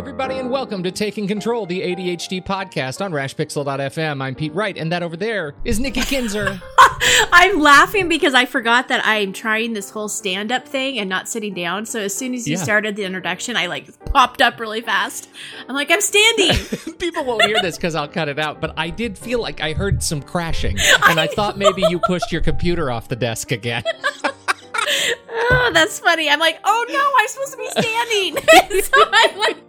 Everybody, and welcome to Taking Control, the ADHD podcast on RashPixel.fm. I'm Pete Wright, and that over there is Nikki Kinzer. I'm laughing because I forgot that I'm trying this whole stand up thing and not sitting down. So as soon as you Yeah. started the introduction, I like popped up really fast. I'm like, I'm standing. People won't hear this because I'll cut it out, but I did feel like I heard some crashing, and I thought maybe you pushed your computer off the desk again. Oh, that's funny. I'm like, oh no, I'm supposed to be standing. so I'm like,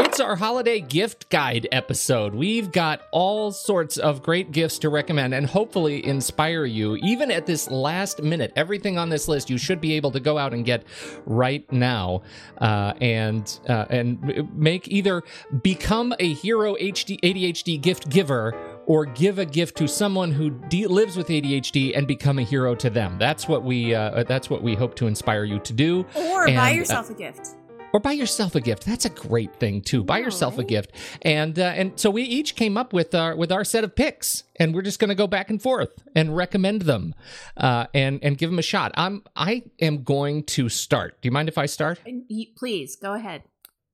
It's our holiday gift guide episode. We've got all sorts of great gifts to recommend and hopefully inspire you. Even at this last minute, everything on this list you should be able to go out and get right now, uh, and uh, and make either become a hero HD, ADHD gift giver or give a gift to someone who de- lives with ADHD and become a hero to them. That's what we uh, that's what we hope to inspire you to do or And, buy uh, yourself a gift. or buy yourself a gift. That's a great thing too. Buy yourself a gift, and uh, and so we each came up with our with our set of picks, and we're just going to go back and forth and recommend them, uh, and and give them a shot. I'm I am going to start. Do you mind if I start? Please go ahead.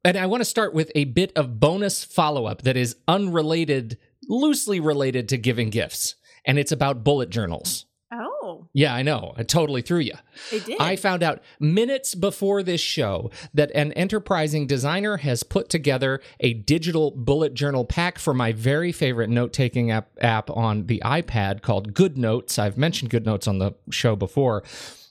And I want to start with a bit of bonus follow up that is unrelated, loosely related to giving gifts, and it's about bullet journals. Oh, Yeah, I know. I totally threw you. they did. I found out minutes before this show that an enterprising designer has put together a digital bullet journal pack for my very favorite note taking app, app on the iPad called GoodNotes. I've mentioned GoodNotes on the show before.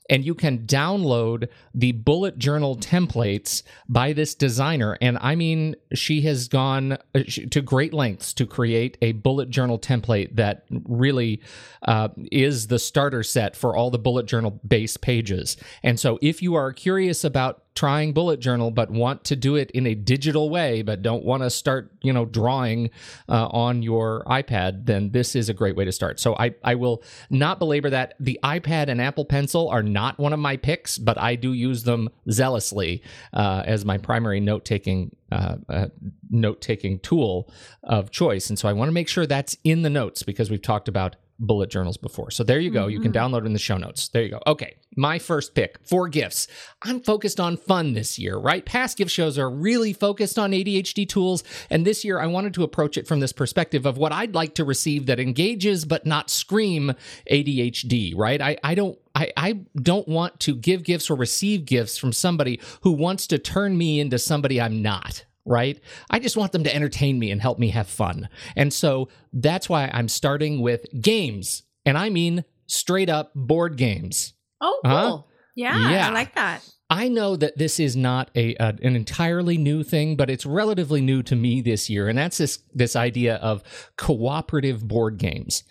And you can download the bullet journal templates by this designer. And I mean, she has gone uh, to great lengths to create a bullet journal template that really uh, is the starter set for all the bullet journal base pages. And so, if you are curious about trying bullet journal but want to do it in a digital way but don't want to start you know drawing uh, on your ipad then this is a great way to start. So I, I will not belabor that. The ipad and apple pencil are not one of my picks but i do use them zealously uh, as my primary note-taking uh, uh, note-taking tool of choice. And so i want to make sure that's in the notes because we've talked about bullet journals before. So there you go. You can mm-hmm. download it in the show notes. There you go. Okay. My first pick for gifts. I'm focused on fun this year, right? Past gift shows are really focused on ADHD tools. And this year I wanted to approach it from this perspective of what I'd like to receive that engages but not scream ADHD, right? I, I don't I, I don't want to give gifts or receive gifts from somebody who wants to turn me into somebody I'm not, right? I just want them to entertain me and help me have fun. And so that's why I'm starting with games. And I mean straight up board games. oh, cool. Huh? Yeah, Yeah. I like that. I know that this is not a, a an entirely new thing, but it's relatively new to me this year, and that's this this idea of cooperative board games.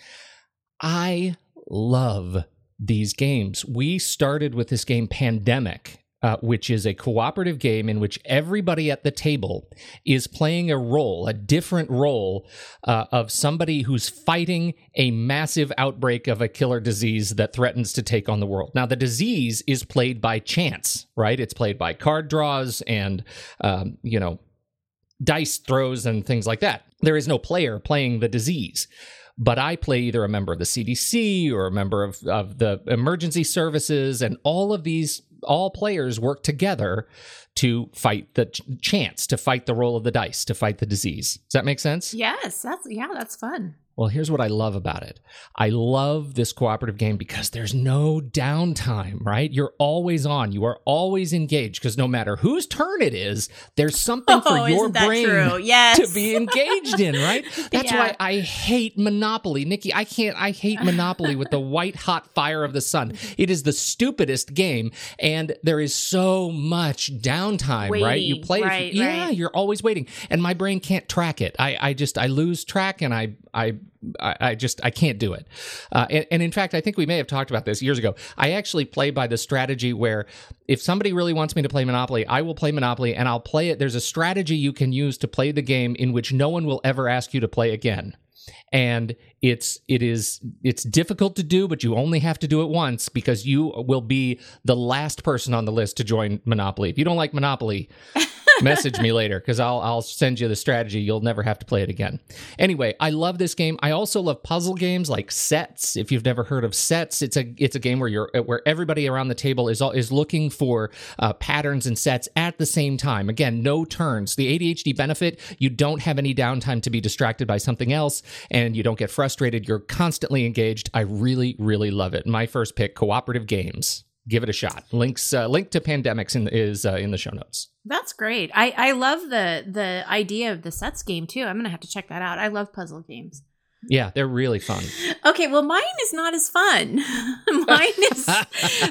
I love these games. We started with this game Pandemic, uh, which is a cooperative game in which everybody at the table is playing a role, a different role uh, of somebody who's fighting a massive outbreak of a killer disease that threatens to take on the world. Now, the disease is played by chance, right? It's played by card draws and, um, you know, dice throws and things like that. There is no player playing the disease. But I play either a member of the CDC or a member of, of the emergency services, and all of these, all players work together to fight the ch- chance, to fight the roll of the dice, to fight the disease. Does that make sense? Yes, that's yeah, that's fun. Well, here's what I love about it. I love this cooperative game because there's no downtime, right? You're always on. You are always engaged because no matter whose turn it is, there's something for Oh, your brain? Yes. to be engaged in, right? That's Yeah. why I hate Monopoly. Nikki, I can't, I hate Monopoly with the white hot fire of the sun. It is the stupidest game, and there is so much downtime, right? You play, right, yeah, right. you're always waiting, and my brain can't track it. I, I just, I lose track, and I, I, I just, I can't do it. Uh, and, and in fact, I think we may have talked about this years ago. I actually play by the strategy where if somebody really wants me to play Monopoly, I will play Monopoly, and I'll play it. There's a strategy you can use to play the game in which no one will ever ask you to play again and it's it is it's difficult to do but you only have to do it once because you will be the last person on the list to join monopoly if you don't like monopoly message me later because I'll I'll send you the strategy. You'll never have to play it again. Anyway, I love this game. I also love puzzle games like Sets. If you've never heard of Sets, it's a it's a game where you're where everybody around the table is is looking for uh, patterns and sets at the same time. Again, no turns. The ADHD benefit: you don't have any downtime to be distracted by something else, and you don't get frustrated. You're constantly engaged. I really really love it. My first pick: cooperative games. Give it a shot. Links uh, link to pandemics in, is uh, in the show notes. That's great. I I love the the idea of the sets game too. I'm gonna have to check that out. I love puzzle games. Yeah, they're really fun. Okay, well, mine is not as fun. mine is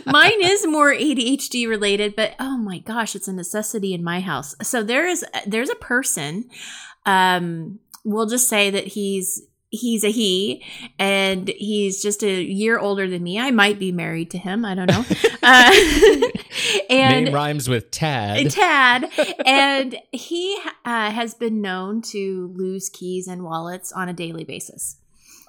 mine is more ADHD related, but oh my gosh, it's a necessity in my house. So there is there's a person. Um, we'll just say that he's he's a he, and he's just a year older than me. I might be married to him. I don't know. uh, and Name rhymes with Tad. Tad, and he uh, has been known to lose keys and wallets on a daily basis.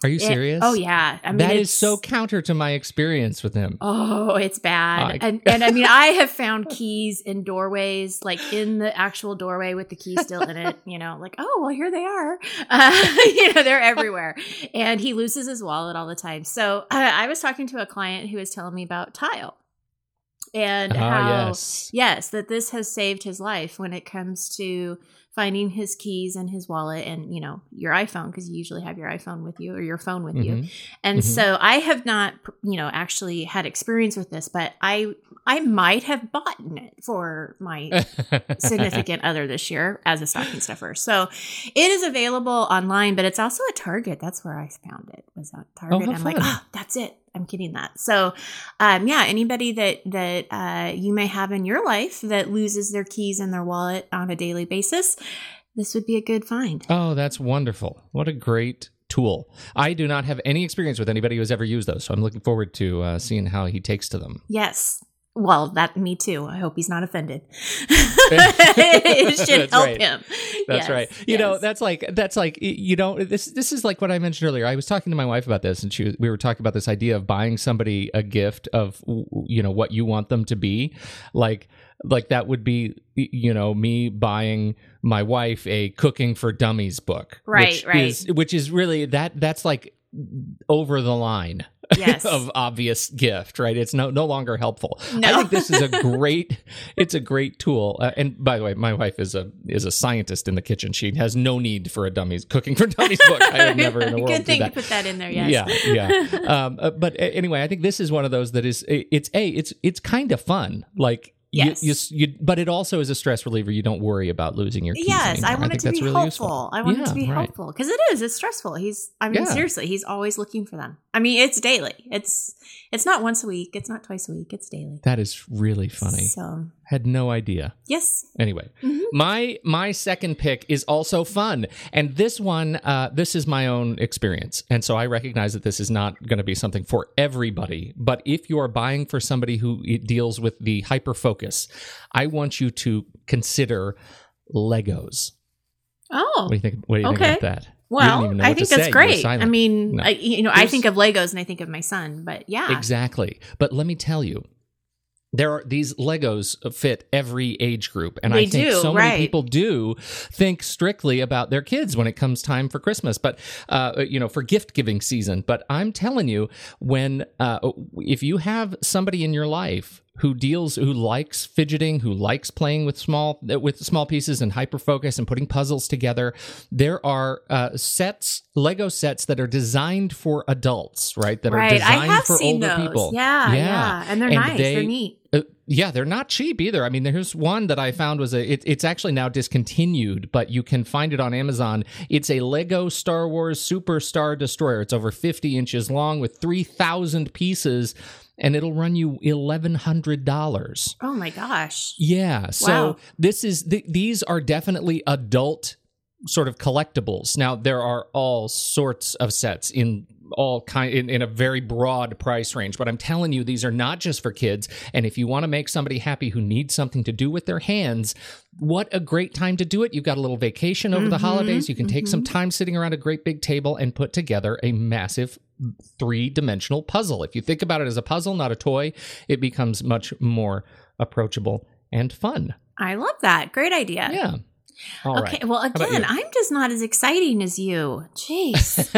Are you It- serious? oh yeah, I mean that is so counter to my experience with him. Oh, it's bad. I- and and I mean, I have found keys in doorways, like in the actual doorway with the key still in it. You know, like oh well, here they are. Uh, you know, they're everywhere. And he loses his wallet all the time. So uh, I was talking to a client who was telling me about Tile and Ah, how yes. yes, that this has saved his life when it comes to finding his keys and his wallet and you know your iPhone because you usually have your iPhone with you or your phone with you. Mhm. And Mhm. so I have not, you know, actually had experience with this, but I I might have bought it for my significant other this year as a stocking stuffer. So it is available online, but it's also at Target. That's where I found it. Was at Target. how I'm like, oh, that's it. I'm getting that. So, um, yeah, anybody that that uh, you may have in your life that loses their keys and their wallet on a daily basis, this would be a good find. oh, that's wonderful. What a great tool. I do not have any experience with anybody who has ever used those, so I'm looking forward to uh, seeing how he takes to them. Yes. Well, that me too. I hope he's not offended. it should help right. him. That's Yes, right. You know, that's like that's like you know this this is like what I mentioned earlier. I was talking to my wife about this, and she was, we were talking about this idea of buying somebody a gift of you know what you want them to be, like like that would be you know me buying my wife a cooking for dummies book, Right, which right. Is, which is really that that's like over the line Yes. of obvious gift, right? It's no no longer helpful. I think this is a great it's a great tool. Uh, and by the way, my wife is a is a scientist in the kitchen. She has no need for a dummies cooking for dummies book. I would never in the world Good thing that. to put that in there. Yes. Yeah, yeah. um, uh, but anyway, I think this is one of those that is it's a it's it's kind of fun. Like Yes. you, s- you, but it also is a stress reliever. You don't worry about losing your keys. Yes, I want think it to be helpful. useful. I want it to be helpful because it is. It's stressful. He's. I mean, Yeah. seriously, he's always looking for them. I mean, it's daily. It's. It's not once a week. It's not twice a week. It's daily. That is really funny. So Had no idea. yes. Anyway, Mhm. my my second pick is also fun, and this one, uh, this is my own experience, and so I recognize that this is not going to be something for everybody. But if you are buying for somebody who deals with the hyper focus, I want you to consider Legos. Oh. What do you think? What do you Okay. think about that? Well, I think that's say. Great. I mean, No. I, you know, I think of Legos and I think of my son, but yeah, Exactly. But let me tell you, there are these Legos fit every age group, and I think do, so many people do think strictly about their kids when it comes time for Christmas, but uh, you know, for gift giving season. But I'm telling you, when uh, if you have somebody in your life who deals who likes fidgeting who likes playing with small with small pieces and hyper focus and putting puzzles together there are uh, sets lego sets that are designed for adults right that right. are designed for older those. people Yeah, yeah, and they're And nice. they- they're neat. uh, yeah, they're not cheap either. I mean, there's one that I found was a. It, it's actually now discontinued, but you can find it on Amazon. It's a Lego Star Wars Super Star Destroyer. It's over 50 inches long with 3,000 pieces, and it'll run you eleven hundred dollars. Oh my gosh. Yeah. So Wow. this is th- these are definitely adult sort of collectibles. Now there are all sorts of sets in all kind in, in a very broad price range. But i'm telling you these are not just for kids. And if you want to make somebody happy who needs something to do with their hands what a great time to do it. You've got a little vacation over the Mhm, holidays. You can take some time sitting around a great big table and put together a massive three-dimensional puzzle. If you think about it as a puzzle not a toy it becomes much more approachable and fun. I love that. Great idea. yeah All right. okay, well, again. I'm just not as exciting as you. Jeez.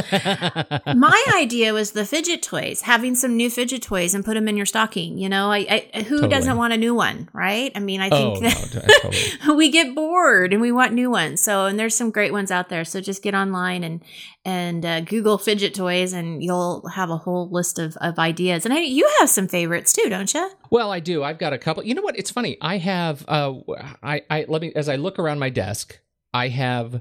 My idea was the fidget toys, having some new fidget toys and put them in your stocking. You know, I, I who Totally. doesn't want a new one, right? I mean, I oh think no, that t- totally. we get bored and we want new ones. So, and there's some great ones out there. So just get online and and uh, Google fidget toys, and you'll have a whole list of, of ideas. And I, you have some favorites too, don't you? Well, I do. I've got a couple. You know what? It's funny. I have. Uh, I. I let me. As I look around my desk, I have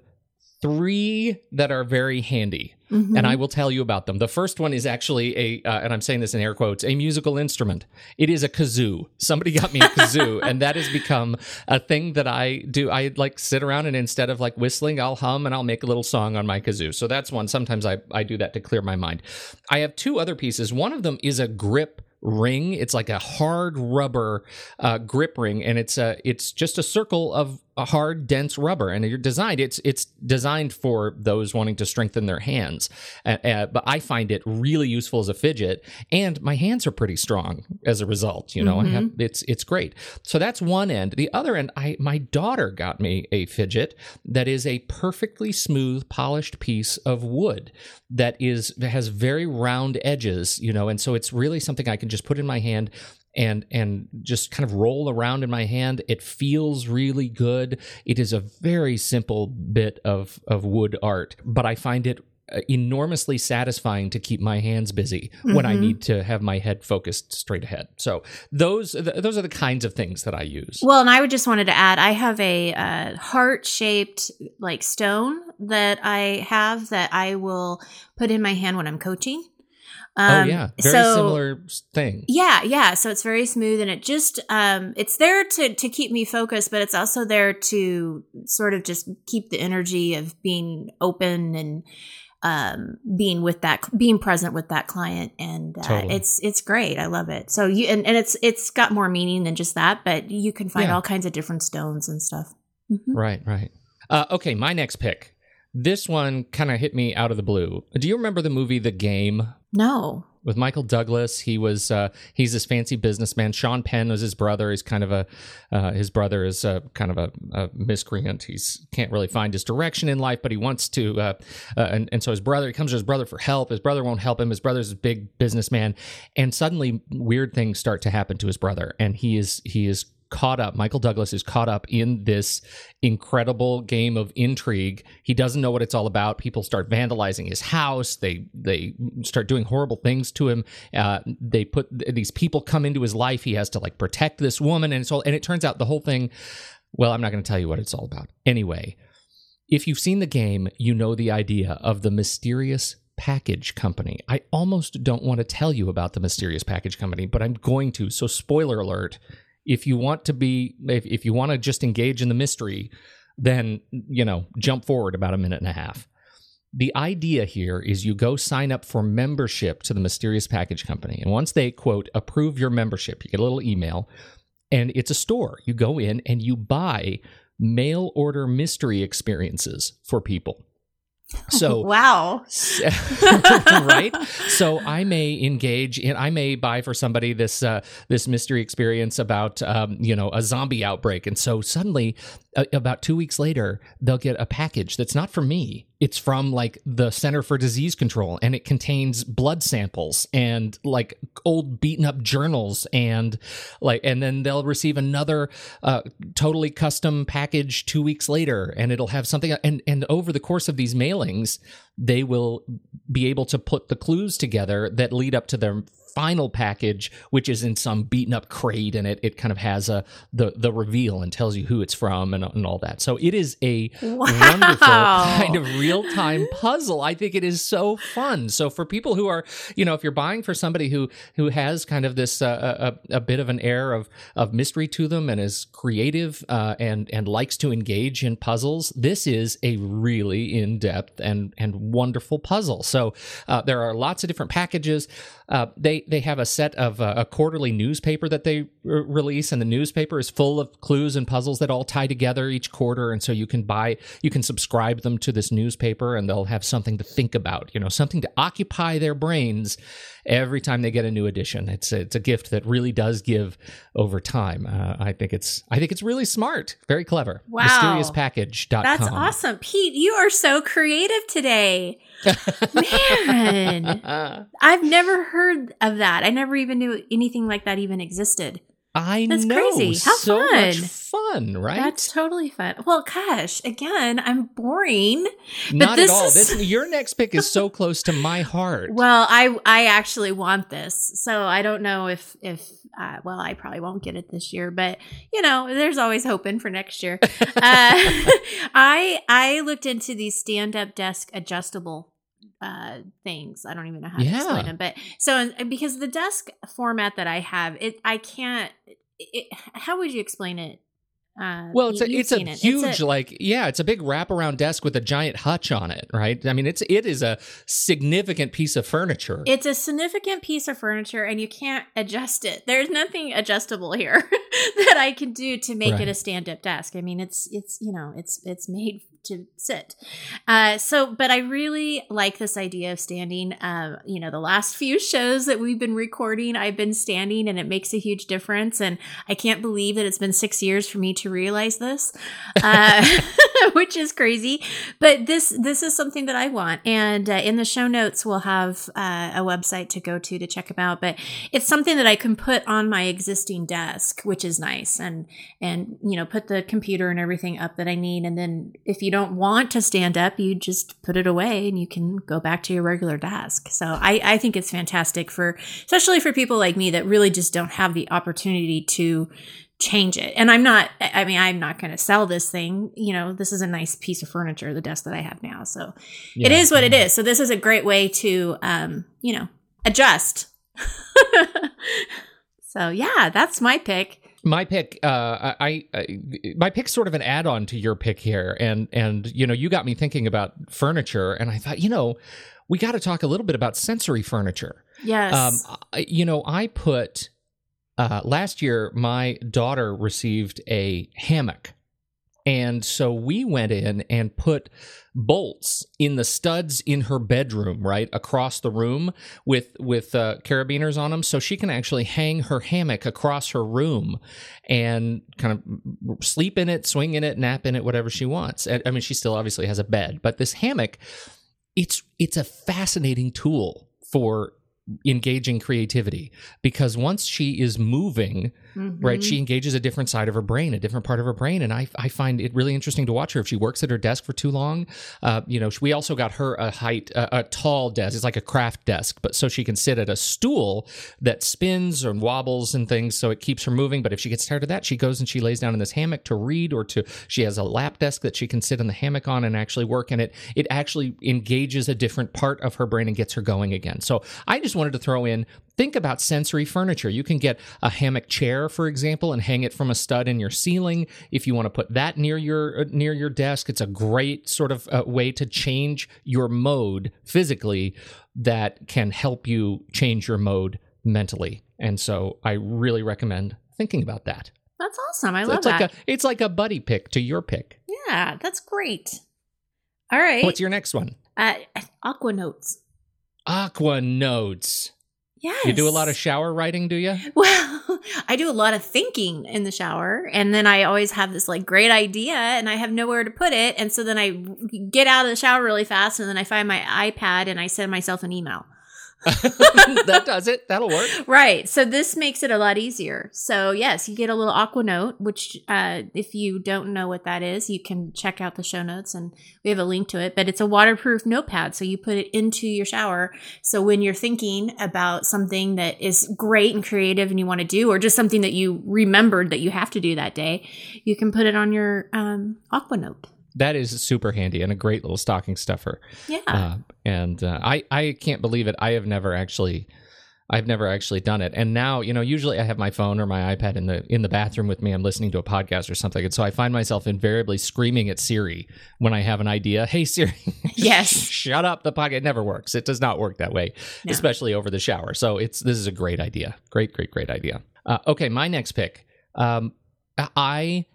three that are very handy, Mm-hmm. and I will tell you about them. The first one is actually a, uh, and I'm saying this in air quotes, a musical instrument. It is a kazoo. Somebody got me a kazoo, and that has become a thing that I do. I like sit around and instead of like whistling, I'll hum and I'll make a little song on my kazoo. So that's one. Sometimes I I do that to clear my mind. I have two other pieces. One of them is a grip ring. It's like a hard rubber uh, grip ring, and it's a it's just a circle of a hard, dense rubber. And you're designed. It's it's designed for those wanting to strengthen their hands. Uh, uh, but I find it really useful as a fidget, and my hands are pretty strong as a result. You know, I have it's it's great. So that's one end. The other end, I my daughter got me a fidget that is a perfectly smooth, polished piece of wood that is that has very round edges. You know, and so it's really something I can just put in my hand and and just kind of roll around in my hand it feels really good it is a very simple bit of of wood art but i find it uh, enormously satisfying to keep my hands busy when i Mhm. need to have my head focused straight ahead so those th- those are the kinds of things that i use Well, and I would just wanted to add, I have a uh, heart shaped like stone that I have that I will put in my hand when I'm coaching. Oh Um, yeah very so- similar thing Yeah, yeah. So it's very smooth and it just um it's there to to keep me focused, but it's also there to sort of just keep the energy of being open and um being with that being present with that client and uh, Totally. it's it's great. I love it. So you and, and it's it's got more meaning than just that, but you can find Yeah. all kinds of different stones and stuff. Mhm. Right, right. Uh, okay, my next pick. This one kind of hit me out of the blue. Do you remember the movie The Game No. with Michael Douglas? He was uh, he's this fancy businessman. Sean Penn was his brother. He's kind of a uh, his brother is a, kind of a, a miscreant. He's can't really find his direction in life, but he wants to. Uh, uh, and and so his brother he comes to his brother for help. His brother won't help him. His brother's a big businessman, and suddenly weird things start to happen to his brother, and he is he is caught up. Michael Douglas is caught up in this incredible game of intrigue. He doesn't know what it's all about. People start vandalizing his house. They they start doing horrible things to him. Uh, they put these people come into his life. He has to like protect this woman, and so and it turns out the whole thing. Well, I'm not going to tell you what it's all about. Anyway, if you've seen the game, you know the idea of the mysterious package company. I almost don't want to tell you about the mysterious package company, but I'm going to. So, spoiler alert if you want to be if, if you want to just engage in the mystery then you know jump forward about a minute and a half. The idea here is you go sign up for membership to the mysterious package company. And once they quote approve your membership you get a little email and it's a store. You go in and you buy mail order mystery experiences for people So wow. right? So I may engage in I may buy for somebody this uh, this mystery experience about um, you know a zombie outbreak and so suddenly uh, about 2 weeks later they'll get a package that's not for me. It's from like the Center for Disease Control and it contains blood samples and like old beaten up journals and like and then they'll receive another uh, totally custom package 2 weeks later and it'll have something and and over the course of these mailings they will be able to put the clues together that lead up to their final package, which is in some beaten up crate, and it, it kind of has a the the reveal and tells you who it's from and, and all that. So it is a Wow. wonderful kind of real time puzzle. I think it is so fun. So for people who are, you know, if you're buying for somebody who who has kind of this uh, a, a bit of an air of of mystery to them and is creative uh, and and likes to engage in puzzles, this is a really in depth and and wonderful puzzle. So uh, there are lots of different packages. Uh, they they have a set of uh, a quarterly newspaper that they r- release, and the newspaper is full of clues and puzzles that all tie together each quarter. And so you can buy, you can subscribe them to this newspaper, and they'll have something to think about, you know, something to occupy their brains every time they get a new edition. It's a, it's a gift that really does give over time. Uh, I think it's I think it's really smart, very clever. Wow. MysteriousPackage.com. That's awesome. Pete, you are so creative today. Man, I've never heard of that. I never even knew anything like that even existed. I That's know. crazy. How so much fun. fun, right? That's totally fun. Well, gosh, again, I'm boring. Not this at all. is- This your next pick is so close to my heart. Well, I I actually want this, so I don't know if if uh, well, I probably won't get it this year, but you know, there's always hoping for next year. uh, I I looked into these stand up desk adjustable uh things i don't even know how to explain them but so because the desk format that i have it i can't it, how would you explain it uh Well, it's a it's a it. huge like yeah, it's a big wraparound desk with a giant hutch on it, right? I mean, it's it is a significant piece of furniture. It's a significant piece of furniture and you can't adjust it. There's nothing adjustable here that I can do to make Right. it a stand-up desk. I mean, it's it's you know, it's it's made to sit. Uh so but I really like this idea of standing. Um, you know, the last few shows that we've been recording, I've been standing and it makes a huge difference and I can't believe that it's been 6 years for me to realize this. Uh which is crazy. But this this is something that I want, and uh, in the show notes we'll have uh, a website to go to to check them out. But it's something that I can put on my existing desk, which is nice, and and you know put the computer and everything up that I need. And then if you don't want to stand up, you just put it away and you can go back to your regular desk. So I I think it's fantastic for especially for people like me that really just don't have the opportunity to change it. And I'm not, I mean, I'm not going to sell this thing. You know, this is a nice piece of furniture, the desk that I have now. So it Yeah. is what it is. So this is a great way to, um, you know, adjust. so yeah, that's my pick. my pick uh I, I my pick's sort of an add-on to your pick here and and you know you got me thinking about furniture and i thought you know we got to talk a little bit about sensory furniture Yes. um I, you know i put uh last year my daughter received a hammock and so we went in and put bolts in the studs in her bedroom, right across the room, with with uh, carabiners on them, so she can actually hang her hammock across her room and kind of sleep in it, swing in it, nap in it, whatever she wants. I I mean, she still obviously has a bed, but this hammock, it's it's a fascinating tool for engaging creativity. Because once she is moving right? Mhm. she engages a different side of her brain a different part of her brain. And i, I find it really interesting to watch her. If she works at her desk for too long uh, you know we also got her a height a, a tall desk. It's like a craft desk but so she can sit at a stool that spins and wobbles and things so it keeps her moving. But if she gets tired of that she goes and she lays down in this hammock to read or to she has a lap desk that she can sit in the hammock on and actually work in it. It actually engages a different part of her brain and gets her going again. So i just wanted to throw in think about sensory furniture. You can get a hammock chair, for example, and hang it from a stud in your ceiling. If you want to put that near your uh, near your desk, it's a great sort of uh, way to change your mode physically that can help you change your mode mentally. And so I really recommend thinking about that. That's awesome. I So love it's that. like a it's like a buddy pick to your pick. yeah, that's great. All right. What's your next one? Uh, Aqua Notes. Yes. You do a lot of shower writing, do you? Well, I do a lot of thinking in the shower, and then I always have this like great idea, and I have nowhere to put it, and so then I get out of the shower really fast, and then I find my iPad and I send myself an email. that does it. That'll work. Right. So this makes it a lot easier. So yes, you get a little aqua note, which uh, if you don't know what that is, you can check out the show notes and we have a link to it. But it's a waterproof notepad. So you put it into your shower. So when you're thinking about something that is great and creative and you want to do, or just something that you remembered that you have to do that day, you can put it on your um, aqua note. That is super handy and a great little stocking stuffer. Yeah. Uh, and uh, I I can't believe it. I have never actually I've never actually done it. And now, you know, usually I have my phone or my iPad in the in the bathroom with me. I'm listening to a podcast or something, and so I find myself invariably screaming at Siri when I have an idea. Hey Siri, Yes. shut up. The podcast it never works. It does not work that way, No. especially over the shower. So it's this is a great idea. Great, great, great idea. Uh, okay, my next pick. Um, I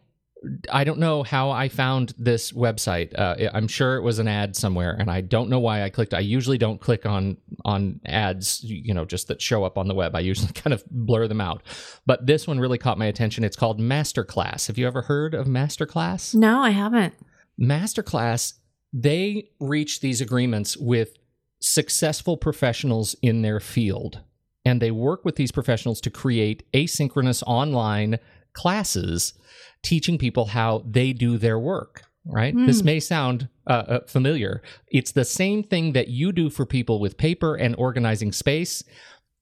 I don't know how I found this website. Uh, I'm sure it was an ad somewhere, and I don't know why I clicked. I usually don't click on on ads, you know, just that show up on the web. I usually kind of blur them out. But this one really caught my attention. It's called Masterclass. Have you ever heard of Masterclass? No, I haven't. Masterclass, they reach these agreements with successful professionals in their field. And they work with these professionals to create asynchronous online classes teaching people how they do their work. Right? Hmm. This may sound uh, uh, familiar. It's the same thing that you do for people with paper and organizing space.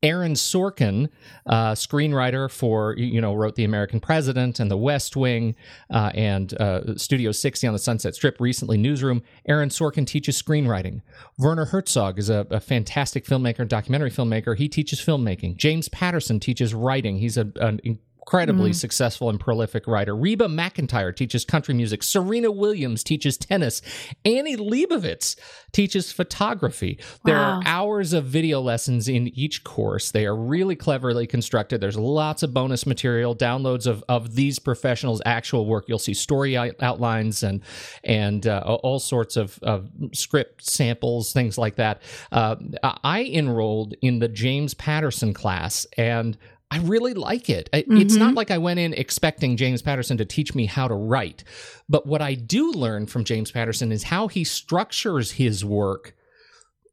Aaron Sorkin, uh, screenwriter for you know wrote The American President and The West Wing uh, and uh, Studio 60 on the Sunset Strip. Recently, Newsroom. Aaron Sorkin teaches screenwriting. Werner Herzog is a, a fantastic filmmaker and documentary filmmaker. He teaches filmmaking. James Patterson teaches writing. He's a, an incredibly successful and prolific writer. Reba McEntire teaches country music. Serena Williams teaches tennis. Annie Leibovitz teaches photography. There are hours of video lessons in each course. They are really cleverly constructed. There's lots of bonus material, downloads of, of these professionals' actual work. You'll see story outlines and and uh, all sorts of, of script samples, things like that. Uh, I enrolled in the James Patterson class and. I really like it. I- It's not mm-hmm. like I went in expecting James Patterson to teach me how to write, but what I do learn from James Patterson is how he structures his work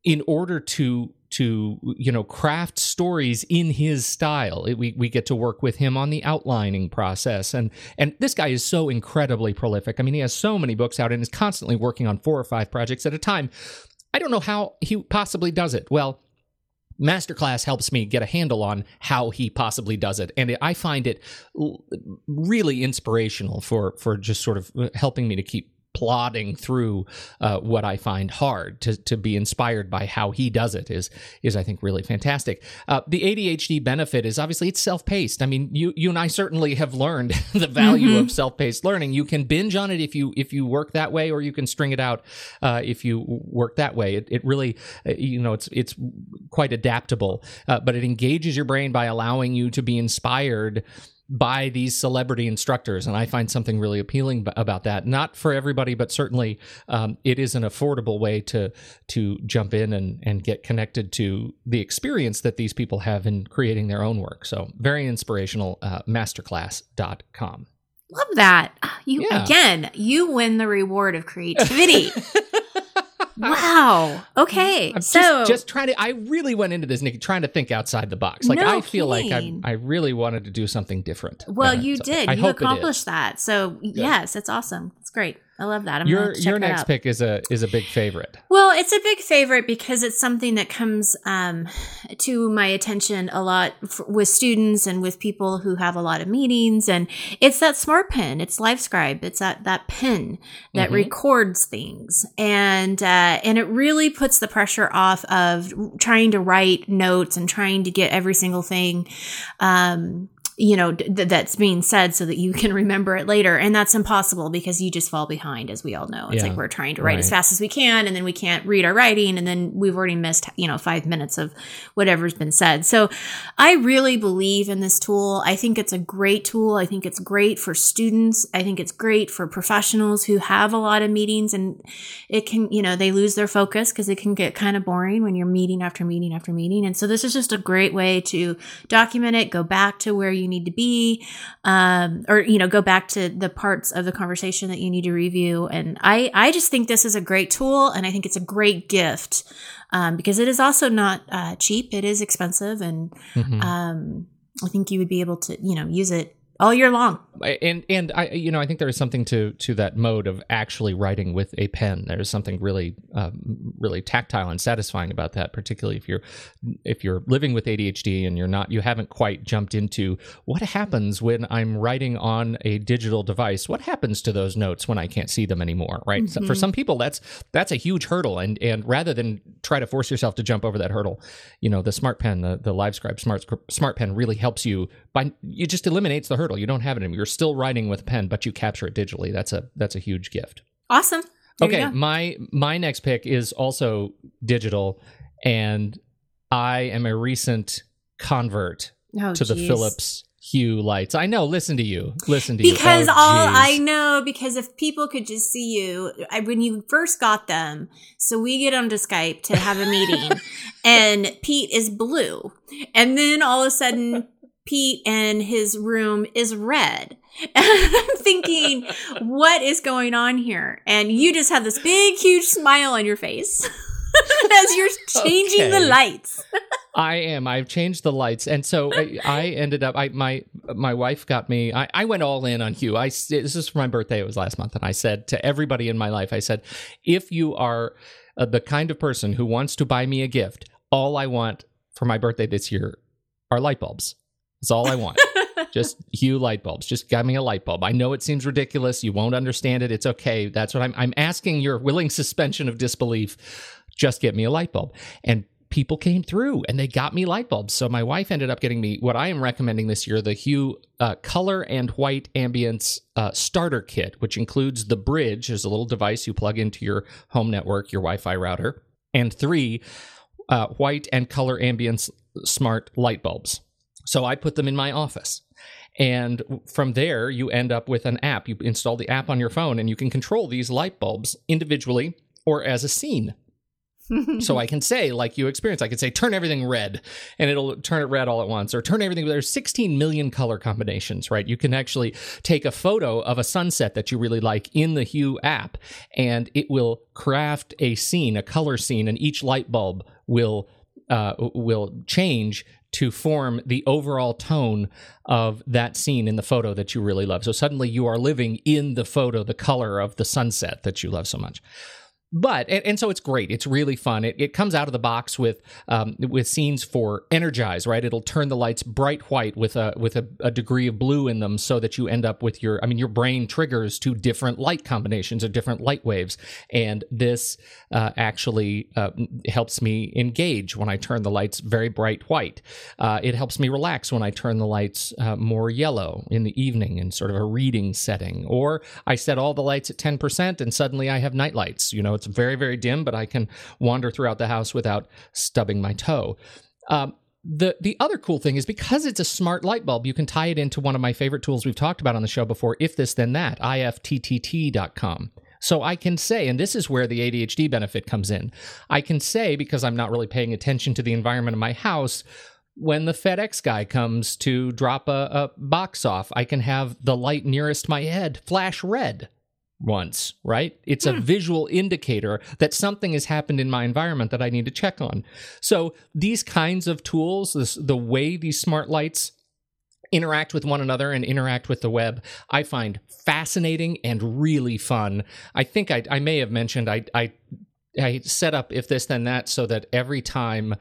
in order to to you know craft stories in his style. It- we we get to work with him on the outlining process. And and this guy is so incredibly prolific. I mean he has so many books out and is constantly working on four or five projects at a time. I don't know how he possibly does it. Well masterclass helps me get a handle on how he possibly does it. And i find it really inspirational for for just sort of uh, helping me to keep plodding through uh, what I find hard to, to be inspired by how he does it is is I think really fantastic. Uh, the ADHD benefit is obviously it's self paced. I mean, you you and I certainly have learned the value of self paced learning. You can binge on it if you if you work that way, or you can string it out uh, if you work that way. It, it really uh, you know it's it's quite adaptable, uh, but it engages your brain by allowing you to be inspired by these celebrity instructors and i find something really appealing about that not for everybody but certainly um, it is an affordable way to to jump in and and get connected to the experience that these people have in creating their own work so very inspirational uh, masterclass.com Love that. You Yeah. again, you win the reward of creativity. wow. Okay. I'm so just, just trying to. I really went into this, Nikki, trying to think outside the box. Like No I feel like I. I really wanted to do something different. well, you so did. I you hope it is. accomplished that. So yes, it's awesome. Great. I love that. I'm Your your next out. pick is a is a big favorite. Well, it's a big favorite because it's something that comes um, to my attention a lot f- with students and with people who have a lot of meetings. And it's that smart pen. It's LiveScribe. It's that that pen that Mhm. records things, and uh, and it really puts the pressure off of trying to write notes and trying to get every single thing. Um, you know th- that's being said so that you can remember it later. And that's impossible because you just fall behind as we all know. It's Yeah. like we're trying to write as fast as we can and then we can't read our writing and then we've already missed you know five minutes of whatever's been said. So i really believe in this tool. I think it's a great tool. I think it's great for students. I think it's great for professionals who have a lot of meetings and it can you know they lose their focus because it can get kind of boring when you're meeting after meeting after meeting. And so this is just a great way to document it go back to where you need to be um, or you know go back to the parts of the conversation that you need to review and i i just think this is a great tool and i think it's a great gift um, because it is also not uh, cheap it is expensive and Mhm. um, i think you would be able to you know use it all year long and and I you know I think there is something to to that mode of actually writing with a pen. There's something really um, really tactile and satisfying about that, particularly if you're if you're living with ADHD and you're not you haven't quite jumped into what happens when I'm writing on a digital device. What happens to those notes when I can't see them anymore? Right. So for some people, that's that's a huge hurdle, and and rather than try to force yourself to jump over that hurdle, you know the Smart Pen, the the LiveScribe Smart Smart Pen really helps you by it just eliminates the hurdle. You don't have it anymore. You're still writing with a pen, but you capture it digitally. That's a that's a huge gift. awesome There okay, my my next pick is also digital, and I am a recent convert oh, to the geez. Philips Hue lights. I know. Listen to you. Listen to you. because Oh, all geez. I know because if people could just see you I, when you first got them, so we get onto Skype to have a meeting, and Pete is blue, and then all of a sudden Pete and his room is red. And I'm thinking, what is going on here? And you just have this big, huge smile on your face as you're changing the lights. I am. I've changed the lights, and so I, I ended up. I my my wife got me. I, I went all in on Hue. I this is for my birthday. It was last month, and I said to everybody in my life, I said, if you are uh, the kind of person who wants to buy me a gift, all I want for my birthday this year are light bulbs. That's all I want. just Hue light bulbs. Just get me a light bulb. I know it seems ridiculous. You won't understand it. It's okay. That's what I'm. I'm asking your willing suspension of disbelief. Just get me a light bulb. And people came through and they got me light bulbs. So my wife ended up getting me what I am recommending this year: the Hue uh, color and white ambience uh, starter kit, which includes the bridge, is a little device you plug into your home network, your Wi-Fi router, and three uh, white and color ambience smart light bulbs. So I put them in my office. And from there, you end up with an app. You install the app on your phone, and you can control these light bulbs individually or as a scene. so I can say, like you experience, I can say, turn everything red, and it'll turn it red all at once, or turn everything. There's 16 million color combinations, right? You can actually take a photo of a sunset that you really like in the Hue app, and it will craft a scene, a color scene, and each light bulb will uh, will change to form the overall tone of that scene in the photo that you really love. So suddenly you are living in the photo, the color of the sunset that you love so much. But and, and so it's great. It's really fun. It, it comes out of the box with um, with scenes for energize. Right, it'll turn the lights bright white with a with a, a degree of blue in them, so that you end up with your. I mean, your brain triggers to different light combinations or different light waves, and this uh, actually uh, helps me engage when I turn the lights very bright white. Uh, it helps me relax when I turn the lights uh, more yellow in the evening in sort of a reading setting. Or I set all the lights at 10% and suddenly I have night lights. You know, it's very, very dim, but I can wander throughout the house without stubbing my toe. Um, the the other cool thing is because it's a smart light bulb, you can tie it into one of my favorite tools we've talked about on the show before, if this then that, ifttt.com. So I can say, and this is where the ADHD benefit comes in. I can say because I'm not really paying attention to the environment of my house, when the FedEx guy comes to drop a, a box off, I can have the light nearest my head flash red once, right? It's a hmm. visual indicator that something has happened in my environment that I need to check on. So these kinds of tools, this, the way these smart lights interact with one another and interact with the web, I find fascinating and really fun. I think I, I may have mentioned I, I I set up if this then that so that every time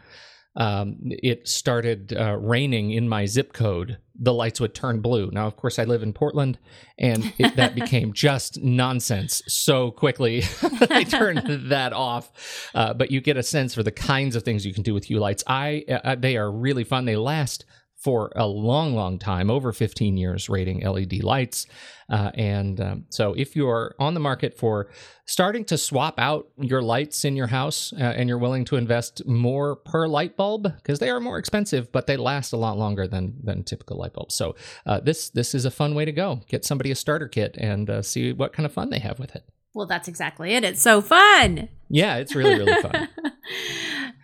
um, it started uh, raining in my zip code, the lights would turn blue. Now, of course, I live in Portland, and it, that became just nonsense so quickly. I turned that off, uh, but you get a sense for the kinds of things you can do with Hue lights. I uh, they are really fun. They last for a long, long time, over 15 years, rating LED lights. Uh, and um, so, if you're on the market for starting to swap out your lights in your house uh, and you're willing to invest more per light bulb, because they are more expensive, but they last a lot longer than than typical light bulbs. So, uh, this this is a fun way to go. Get somebody a starter kit and uh, see what kind of fun they have with it. Well, that's exactly it. It's so fun. Yeah, it's really, really fun.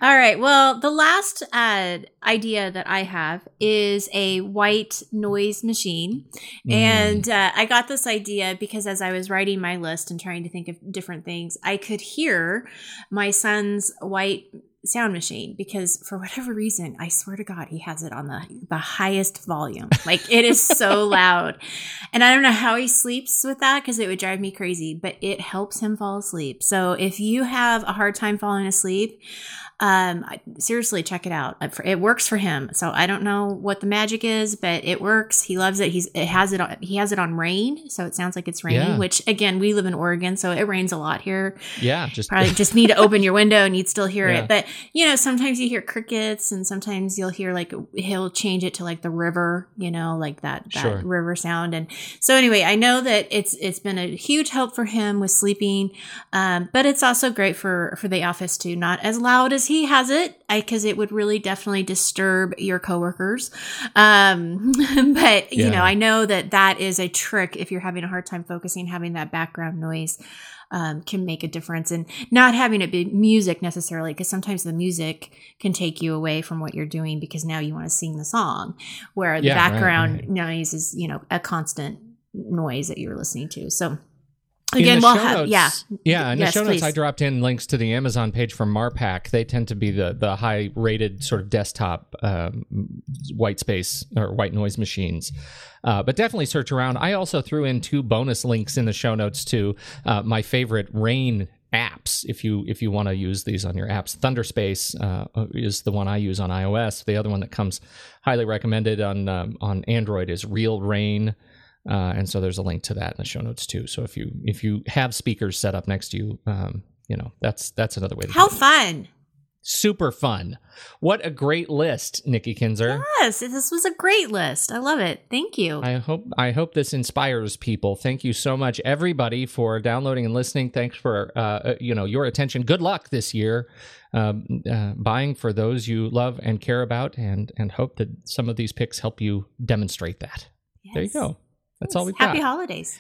All right. Well, the last uh, idea that I have is a white noise machine. Mm. And uh, I got this idea because as I was writing my list and trying to think of different things, I could hear my son's white sound machine because for whatever reason, I swear to God, he has it on the, the highest volume. Like it is so loud. And I don't know how he sleeps with that because it would drive me crazy, but it helps him fall asleep. So if you have a hard time falling asleep, um, seriously, check it out. It works for him. So I don't know what the magic is, but it works. He loves it. He's it has it. On, he has it on rain, so it sounds like it's raining. Yeah. Which again, we live in Oregon, so it rains a lot here. Yeah, just probably just need to open your window and you'd still hear yeah. it. But you know, sometimes you hear crickets, and sometimes you'll hear like he'll change it to like the river. You know, like that that sure. river sound. And so anyway, I know that it's it's been a huge help for him with sleeping, um, but it's also great for for the office too. Not as loud as he has it because it would really definitely disturb your coworkers. Um, but yeah. you know, I know that that is a trick if you're having a hard time focusing, having that background noise. Um, can make a difference and not having it be music necessarily because sometimes the music can take you away from what you're doing because now you want to sing the song where the yeah, background right, right. noise is you know a constant noise that you're listening to so Again, we'll have, notes, yeah. Yeah, in yes, the show notes, I dropped in links to the Amazon page from Marpac. They tend to be the, the high rated sort of desktop um, white space or white noise machines. Uh, but definitely search around. I also threw in two bonus links in the show notes to uh, my favorite rain apps if you if you want to use these on your apps thunderspace uh, is the one i use on ios the other one that comes highly recommended on um, on android is real rain uh, and so there's a link to that in the show notes too. So if you if you have speakers set up next to you, um, you know that's that's another way. to How fun! Super fun! What a great list, Nikki Kinzer. Yes, this was a great list. I love it. Thank you. I hope I hope this inspires people. Thank you so much, everybody, for downloading and listening. Thanks for uh, uh you know your attention. Good luck this year. Um, uh, buying for those you love and care about, and and hope that some of these picks help you demonstrate that. Yes. There you go. That's all we've got. Happy holidays.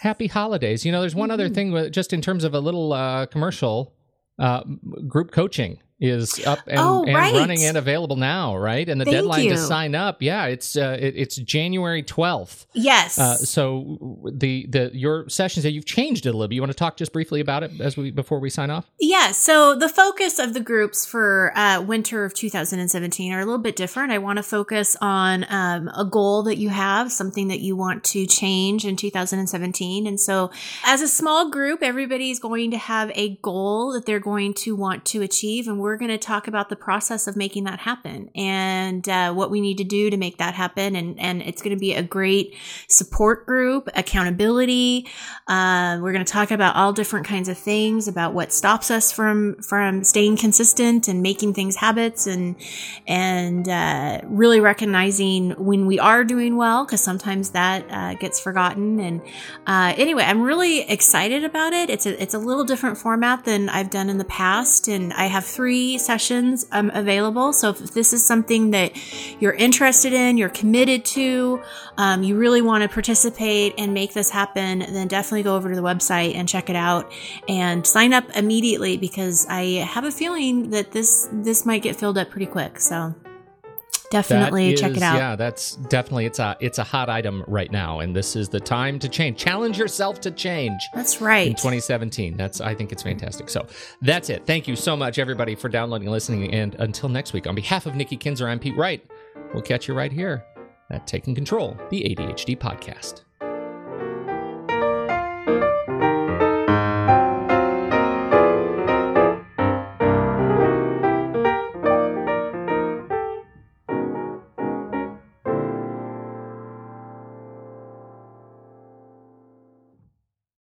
Happy holidays. You know, there's one mm-hmm. other thing, just in terms of a little uh, commercial uh, group coaching is up and, oh, and running and available now, right? And the Thank deadline you. to sign up, yeah, it's uh, it, it's January twelfth. Yes. Uh, so the the your sessions that you've changed it a little bit. You want to talk just briefly about it as we before we sign off? Yeah. So the focus of the groups for uh, winter of 2017 are a little bit different. I want to focus on um, a goal that you have, something that you want to change in 2017, and so as a small group, everybody's going to have a goal that they're going to want to achieve, and we're going to talk about the process of making that happen and uh, what we need to do to make that happen. And, and it's going to be a great support group, accountability. Uh, we're going to talk about all different kinds of things about what stops us from from staying consistent and making things habits and and uh, really recognizing when we are doing well because sometimes that uh, gets forgotten. And uh, anyway, I'm really excited about it. It's a it's a little different format than I've done in the past, and I have three free sessions um, available. So if this is something that you're interested in, you're committed to, um, you really want to participate and make this happen, then definitely go over to the website and check it out and sign up immediately because I have a feeling that this this might get filled up pretty quick. So definitely is, check it out. Yeah, that's definitely it's a it's a hot item right now, and this is the time to change. Challenge yourself to change. That's right. In 2017, that's I think it's fantastic. So that's it. Thank you so much, everybody, for downloading and listening. And until next week, on behalf of Nikki Kinzer, I'm Pete Wright. We'll catch you right here at Taking Control, the ADHD podcast.